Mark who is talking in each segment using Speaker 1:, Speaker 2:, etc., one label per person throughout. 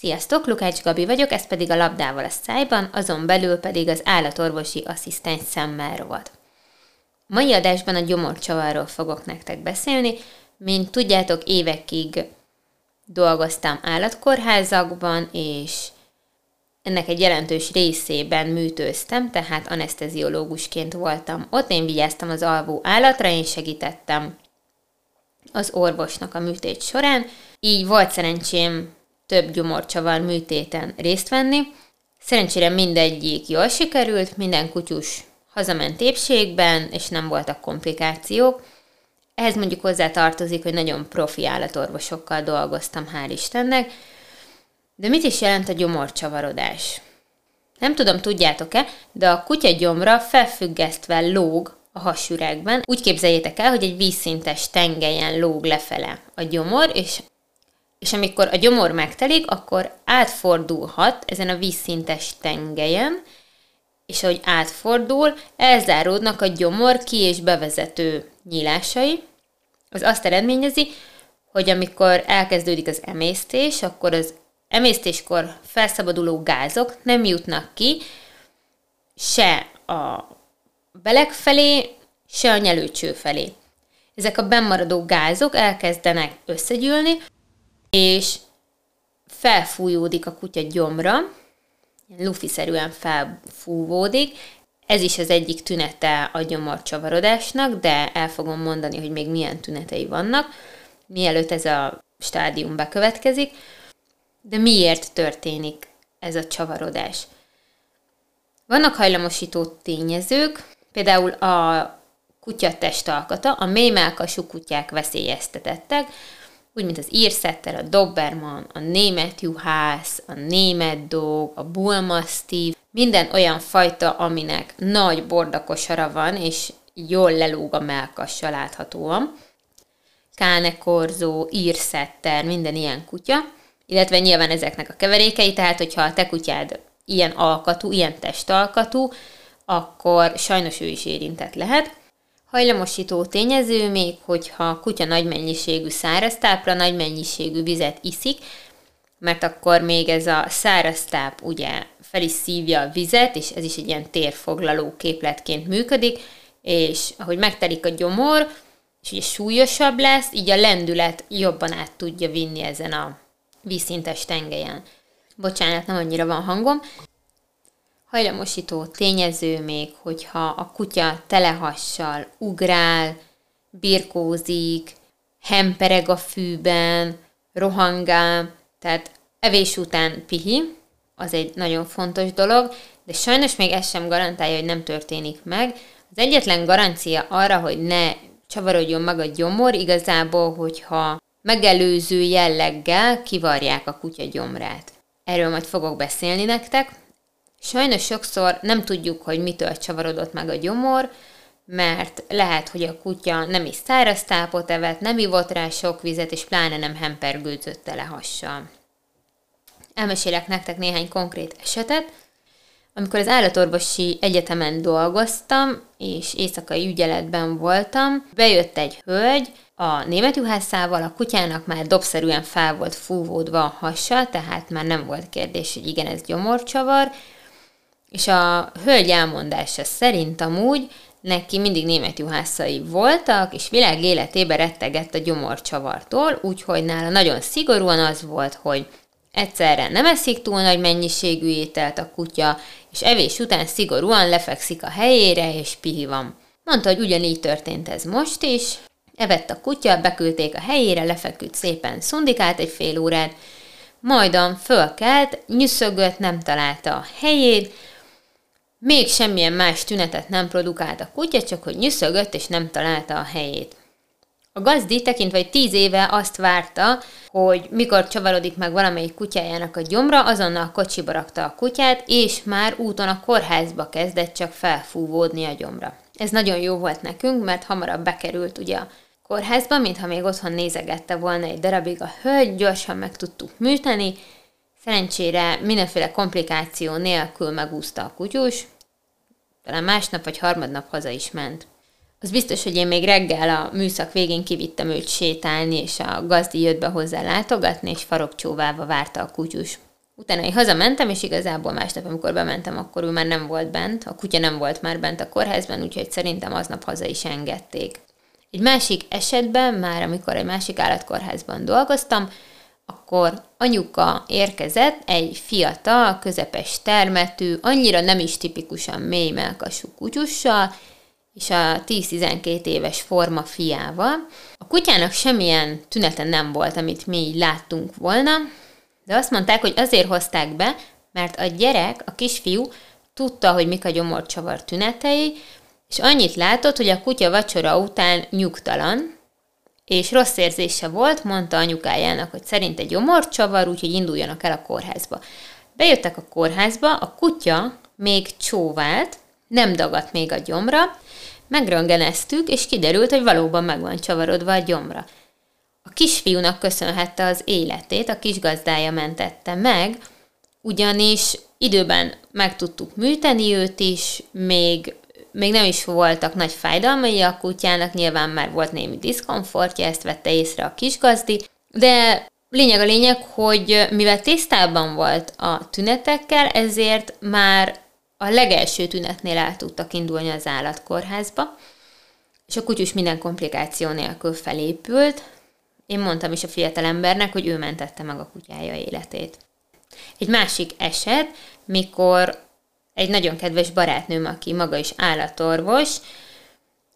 Speaker 1: Sziasztok, Lukács Gabi vagyok, ez pedig a labdával a szájban, azon belül pedig az állatorvosi asszisztens szemmel rovat. Mai adásban a gyomorcsavarról fogok nektek beszélni. Mint tudjátok, évekig dolgoztam állatkórházakban, és ennek egy jelentős részében műtőztem, tehát anesteziológusként voltam ott. Én vigyáztam az alvó állatra, én segítettem az orvosnak a műtét során. Így volt szerencsém több gyomorcsavar műtéten részt venni. Szerencsére mindegyik jól sikerült, minden kutyus hazament épségben, és nem voltak komplikációk. Ehhez mondjuk hozzá tartozik, hogy nagyon profi állatorvosokkal dolgoztam, hál' Istennek. De mit is jelent a gyomorcsavarodás? Nem tudom, tudjátok-e, de a kutya gyomra felfüggesztve lóg a hasüregben. Úgy képzeljétek el, hogy egy vízszintes tengelyen lóg lefele a gyomor, és és amikor a gyomor megtelik, akkor átfordulhat ezen a vízszintes tengelyen, és ahogy átfordul, elzáródnak a gyomor ki- és bevezető nyílásai. Az azt eredményezi, hogy amikor elkezdődik az emésztés, akkor az emésztéskor felszabaduló gázok nem jutnak ki se a beleg felé, se a nyelőcső felé. Ezek a bennmaradó gázok elkezdenek összegyűlni, és felfújódik a kutya gyomra, lufiszerűen felfúvódik, ez is az egyik tünete a gyomorcsavarodásnak, de el fogom mondani, hogy még milyen tünetei vannak, mielőtt ez a stádium bekövetkezik. De miért történik ez a csavarodás? Vannak hajlamosító tényezők, például a kutya testalkata, a mélymelkasú kutyák veszélyeztetettek, úgy, mint az írszetter, a Doberman, a német juhász, a német dog, a bullmastiff, minden olyan fajta, aminek nagy bordakosara van, és jól lelóg a melkassa láthatóan. Kánekorzó, írszetter, minden ilyen kutya, illetve nyilván ezeknek a keverékei, tehát hogyha a te kutyád ilyen alkatú, ilyen testalkatú, akkor sajnos ő is érintett lehet. Hajlamosító tényező még, hogyha a kutya nagy mennyiségű száraztápra, nagy mennyiségű vizet iszik, mert akkor még ez a száraztáp ugye fel is szívja a vizet, és ez is egy ilyen térfoglaló képletként működik, és ahogy megtelik a gyomor, és ugye súlyosabb lesz, így a lendület jobban át tudja vinni ezen a vízszintes tengelyen. Bocsánat, nem annyira van hangom. Hajlamosító tényező még, hogyha a kutya telehassal ugrál, birkózik, hempereg a fűben, rohangál, tehát evés után pihi, az egy nagyon fontos dolog, de sajnos még ez sem garantálja, hogy nem történik meg. Az egyetlen garancia arra, hogy ne csavarodjon meg a gyomor, igazából, hogyha megelőző jelleggel kivarják a kutya gyomrát. Erről majd fogok beszélni nektek. Sajnos sokszor nem tudjuk, hogy mitől csavarodott meg a gyomor, mert lehet, hogy a kutya nem is száraz tápot evett, nem ivott rá sok vizet, és pláne nem hempergődzött tele hassal. Elmesélek nektek néhány konkrét esetet. Amikor az állatorvosi egyetemen dolgoztam, és éjszakai ügyeletben voltam, bejött egy hölgy, a német juhászával a kutyának már dobszerűen fel volt fúvódva a hassa, tehát már nem volt kérdés, hogy igen, ez gyomorcsavar, és a hölgy elmondása szerint amúgy neki mindig német juhászai voltak, és világ életében rettegett a gyomorcsavartól, úgyhogy nála nagyon szigorúan az volt, hogy egyszerre nem eszik túl nagy mennyiségű ételt a kutya, és evés után szigorúan lefekszik a helyére, és pihi van. Mondta, hogy ugyanígy történt ez most is. Evett a kutya, beküldték a helyére, lefeküdt szépen, szundikált egy fél órát, majdan fölkelt, nyüszögött, nem találta a helyét, még semmilyen más tünetet nem produkált a kutya, csak hogy nyüszögött és nem találta a helyét. A gazdi tekintve, hogy tíz éve azt várta, hogy mikor csavarodik meg valamelyik kutyájának a gyomra, azonnal kocsiba rakta a kutyát, és már úton a kórházba kezdett csak felfúvódni a gyomra. Ez nagyon jó volt nekünk, mert hamarabb bekerült ugye a kórházba, mintha még otthon nézegette volna egy darabig a hölgy, gyorsan meg tudtuk műteni, Szerencsére mindenféle komplikáció nélkül megúszta a kutyus, talán másnap vagy harmadnap haza is ment. Az biztos, hogy én még reggel a műszak végén kivittem őt sétálni, és a gazdi jött be hozzá látogatni, és farokcsóválva várta a kutyus. Utána én hazamentem, és igazából másnap, amikor bementem, akkor ő már nem volt bent, a kutya nem volt már bent a kórházban, úgyhogy szerintem aznap haza is engedték. Egy másik esetben, már amikor egy másik állatkórházban dolgoztam, akkor anyuka érkezett egy fiatal, közepes termetű, annyira nem is tipikusan mély melkasú kutyussal, és a 10-12 éves forma fiával. A kutyának semmilyen tünete nem volt, amit mi így láttunk volna, de azt mondták, hogy azért hozták be, mert a gyerek, a kisfiú tudta, hogy mik a gyomorcsavar tünetei, és annyit látott, hogy a kutya vacsora után nyugtalan, és rossz érzése volt, mondta anyukájának, hogy szerint egy gyomorcsavar, úgyhogy induljanak el a kórházba. Bejöttek a kórházba, a kutya még csóvált, nem dagadt még a gyomra, megröngeneztük, és kiderült, hogy valóban meg van csavarodva a gyomra. A kisfiúnak köszönhette az életét, a kisgazdája mentette meg, ugyanis időben meg tudtuk műteni őt is, még, még nem is voltak nagy fájdalmai a kutyának, nyilván már volt némi diszkomfortja, ezt vette észre a kisgazdi, de lényeg a lényeg, hogy mivel tisztában volt a tünetekkel, ezért már a legelső tünetnél el tudtak indulni az állatkórházba, és a kutyus minden komplikáció nélkül felépült. Én mondtam is a fiatalembernek, hogy ő mentette meg a kutyája életét. Egy másik eset, mikor egy nagyon kedves barátnőm, aki maga is állatorvos,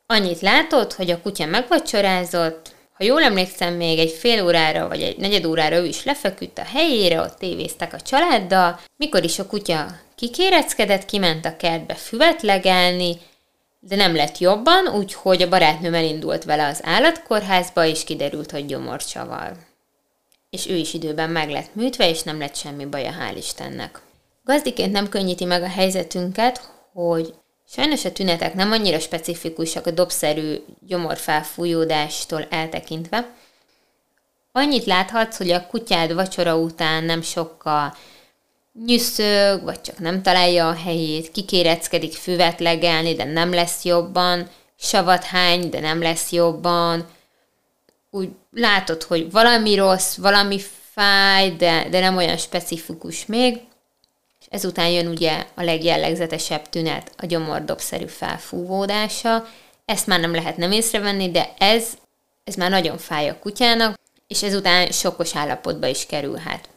Speaker 1: annyit látott, hogy a kutya megvacsorázott, ha jól emlékszem, még egy fél órára vagy egy negyed órára ő is lefeküdt a helyére, ott tévéztek a családdal, mikor is a kutya kikéreckedett, kiment a kertbe füvet legelni, de nem lett jobban, úgyhogy a barátnőm elindult vele az állatkórházba, és kiderült, hogy gyomorcsavar. És ő is időben meg lett műtve, és nem lett semmi baja, hál' Istennek. Gazdiként nem könnyíti meg a helyzetünket, hogy sajnos a tünetek nem annyira specifikusak a dobszerű gyomorfelfújódástól eltekintve. Annyit láthatsz, hogy a kutyád vacsora után nem sokkal nyüszög, vagy csak nem találja a helyét, kikéreckedik füvet legelni, de nem lesz jobban, savat hány, de nem lesz jobban, úgy látod, hogy valami rossz, valami fáj, de, de nem olyan specifikus még, ezután jön ugye a legjellegzetesebb tünet, a gyomordobszerű felfúvódása, ezt már nem lehet nem észrevenni, de ez, ez már nagyon fáj a kutyának, és ezután sokkos állapotba is kerülhet.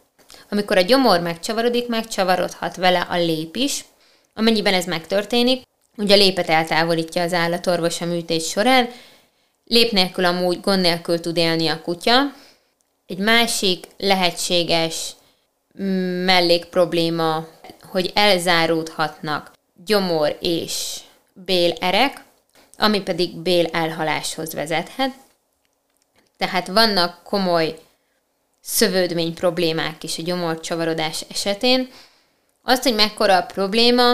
Speaker 1: Amikor a gyomor megcsavarodik, megcsavarodhat vele a lép is, amennyiben ez megtörténik, ugye a lépet eltávolítja az állatorvos a műtét során, lép nélkül amúgy gond nélkül tud élni a kutya. Egy másik lehetséges mellék probléma, hogy elzáródhatnak gyomor és bélerek, ami pedig bél elhaláshoz vezethet. Tehát vannak komoly szövődmény problémák is a gyomorcsavarodás esetén. Azt, hogy mekkora a probléma,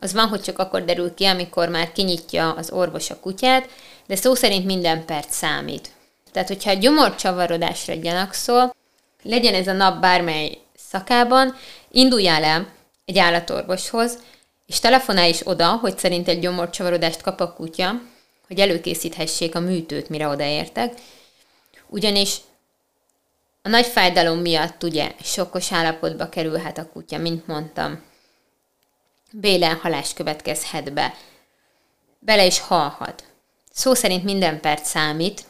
Speaker 1: az van, hogy csak akkor derül ki, amikor már kinyitja az orvos a kutyát, de szó szerint minden perc számít. Tehát, hogyha a gyomorcsavarodásra gyanakszol, legyen ez a nap bármely szakában, induljál el egy állatorvoshoz, és telefonálj is oda, hogy szerint egy gyomorcsavarodást kap a kutya, hogy előkészíthessék a műtőt, mire odaértek. Ugyanis a nagy fájdalom miatt ugye sokkos állapotba kerülhet a kutya, mint mondtam. Bélenhalás következhet be. Bele is halhat. Szó szerint minden perc számít,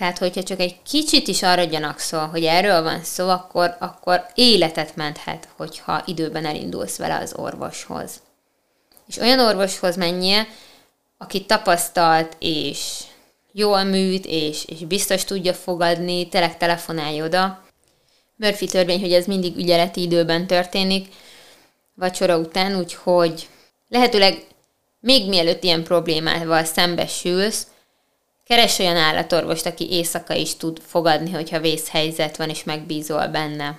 Speaker 1: tehát, hogyha csak egy kicsit is arra gyanakszol, hogy erről van szó, akkor, akkor életet menthet, hogyha időben elindulsz vele az orvoshoz. És olyan orvoshoz menjél, aki tapasztalt és jól műt, és, és biztos tudja fogadni, tényleg telefonálj oda. Murphy törvény, hogy ez mindig ügyeleti időben történik, vacsora után, úgyhogy lehetőleg még mielőtt ilyen problémával szembesülsz, keres olyan állatorvost, aki éjszaka is tud fogadni, hogyha vészhelyzet van, és megbízol benne.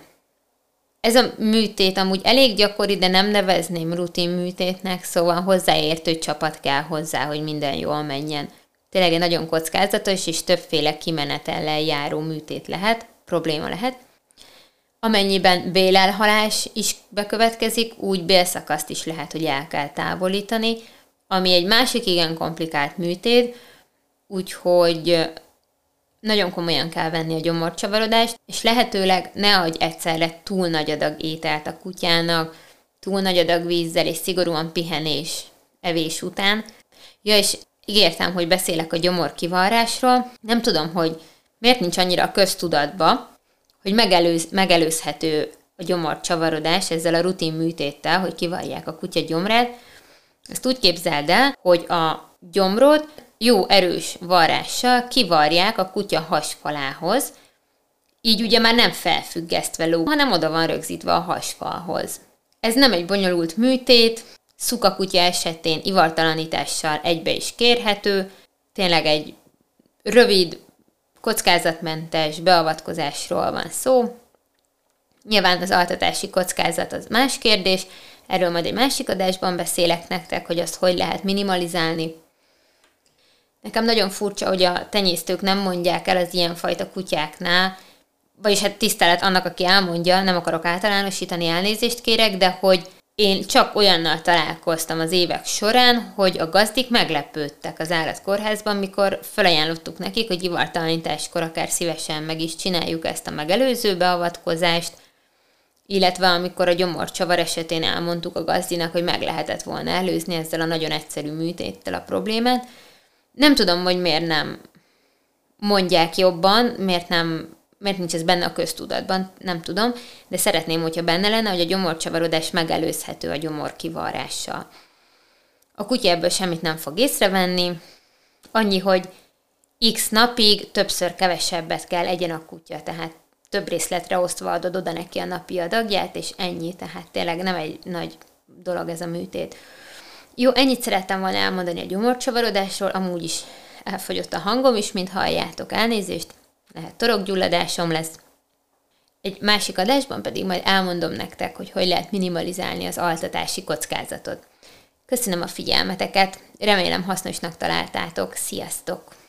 Speaker 1: Ez a műtét amúgy elég gyakori, de nem nevezném rutin műtétnek, szóval hozzáértő csapat kell hozzá, hogy minden jól menjen tényleg egy nagyon kockázatos és többféle kimenetellel járó műtét lehet, probléma lehet. Amennyiben bélelhalás is bekövetkezik, úgy bélszakaszt is lehet, hogy el kell távolítani, ami egy másik igen komplikált műtét, úgyhogy nagyon komolyan kell venni a gyomorcsavarodást, és lehetőleg ne adj egyszerre túl nagy adag ételt a kutyának, túl nagy adag vízzel és szigorúan pihenés evés után. Ja, és ígértem, hogy beszélek a gyomor kivarrásról. Nem tudom, hogy miért nincs annyira a köztudatba, hogy megelőz, megelőzhető a gyomor csavarodás ezzel a rutin műtéttel, hogy kivarják a kutya gyomrát. Ezt úgy képzeld el, hogy a gyomrot jó erős varrással kivarják a kutya hasfalához, így ugye már nem felfüggesztve ló, hanem oda van rögzítve a hasfalhoz. Ez nem egy bonyolult műtét, szukakutya esetén ivartalanítással egybe is kérhető, tényleg egy rövid, kockázatmentes beavatkozásról van szó. Nyilván az altatási kockázat az más kérdés, erről majd egy másik adásban beszélek nektek, hogy azt hogy lehet minimalizálni. Nekem nagyon furcsa, hogy a tenyésztők nem mondják el az ilyenfajta kutyáknál, vagyis hát tisztelet annak, aki elmondja, nem akarok általánosítani, elnézést kérek, de hogy én csak olyannal találkoztam az évek során, hogy a gazdik meglepődtek az állatkórházban, mikor felajánlottuk nekik, hogy ivartalanításkor akár szívesen meg is csináljuk ezt a megelőző beavatkozást, illetve amikor a gyomorcsavar esetén elmondtuk a gazdinak, hogy meg lehetett volna előzni ezzel a nagyon egyszerű műtéttel a problémát. Nem tudom, hogy miért nem mondják jobban, miért nem miért nincs ez benne a köztudatban, nem tudom, de szeretném, hogyha benne lenne, hogy a gyomorcsavarodás megelőzhető a gyomor kivarrással. A kutya ebből semmit nem fog észrevenni, annyi, hogy x napig többször kevesebbet kell egyen a kutya, tehát több részletre osztva adod oda neki a napi adagját, és ennyi, tehát tényleg nem egy nagy dolog ez a műtét. Jó, ennyit szerettem volna elmondani a gyomorcsavarodásról, amúgy is elfogyott a hangom is, mint halljátok, elnézést, lehet torokgyulladásom lesz. Egy másik adásban pedig majd elmondom nektek, hogy hogy lehet minimalizálni az altatási kockázatot. Köszönöm a figyelmeteket, remélem hasznosnak találtátok, sziasztok!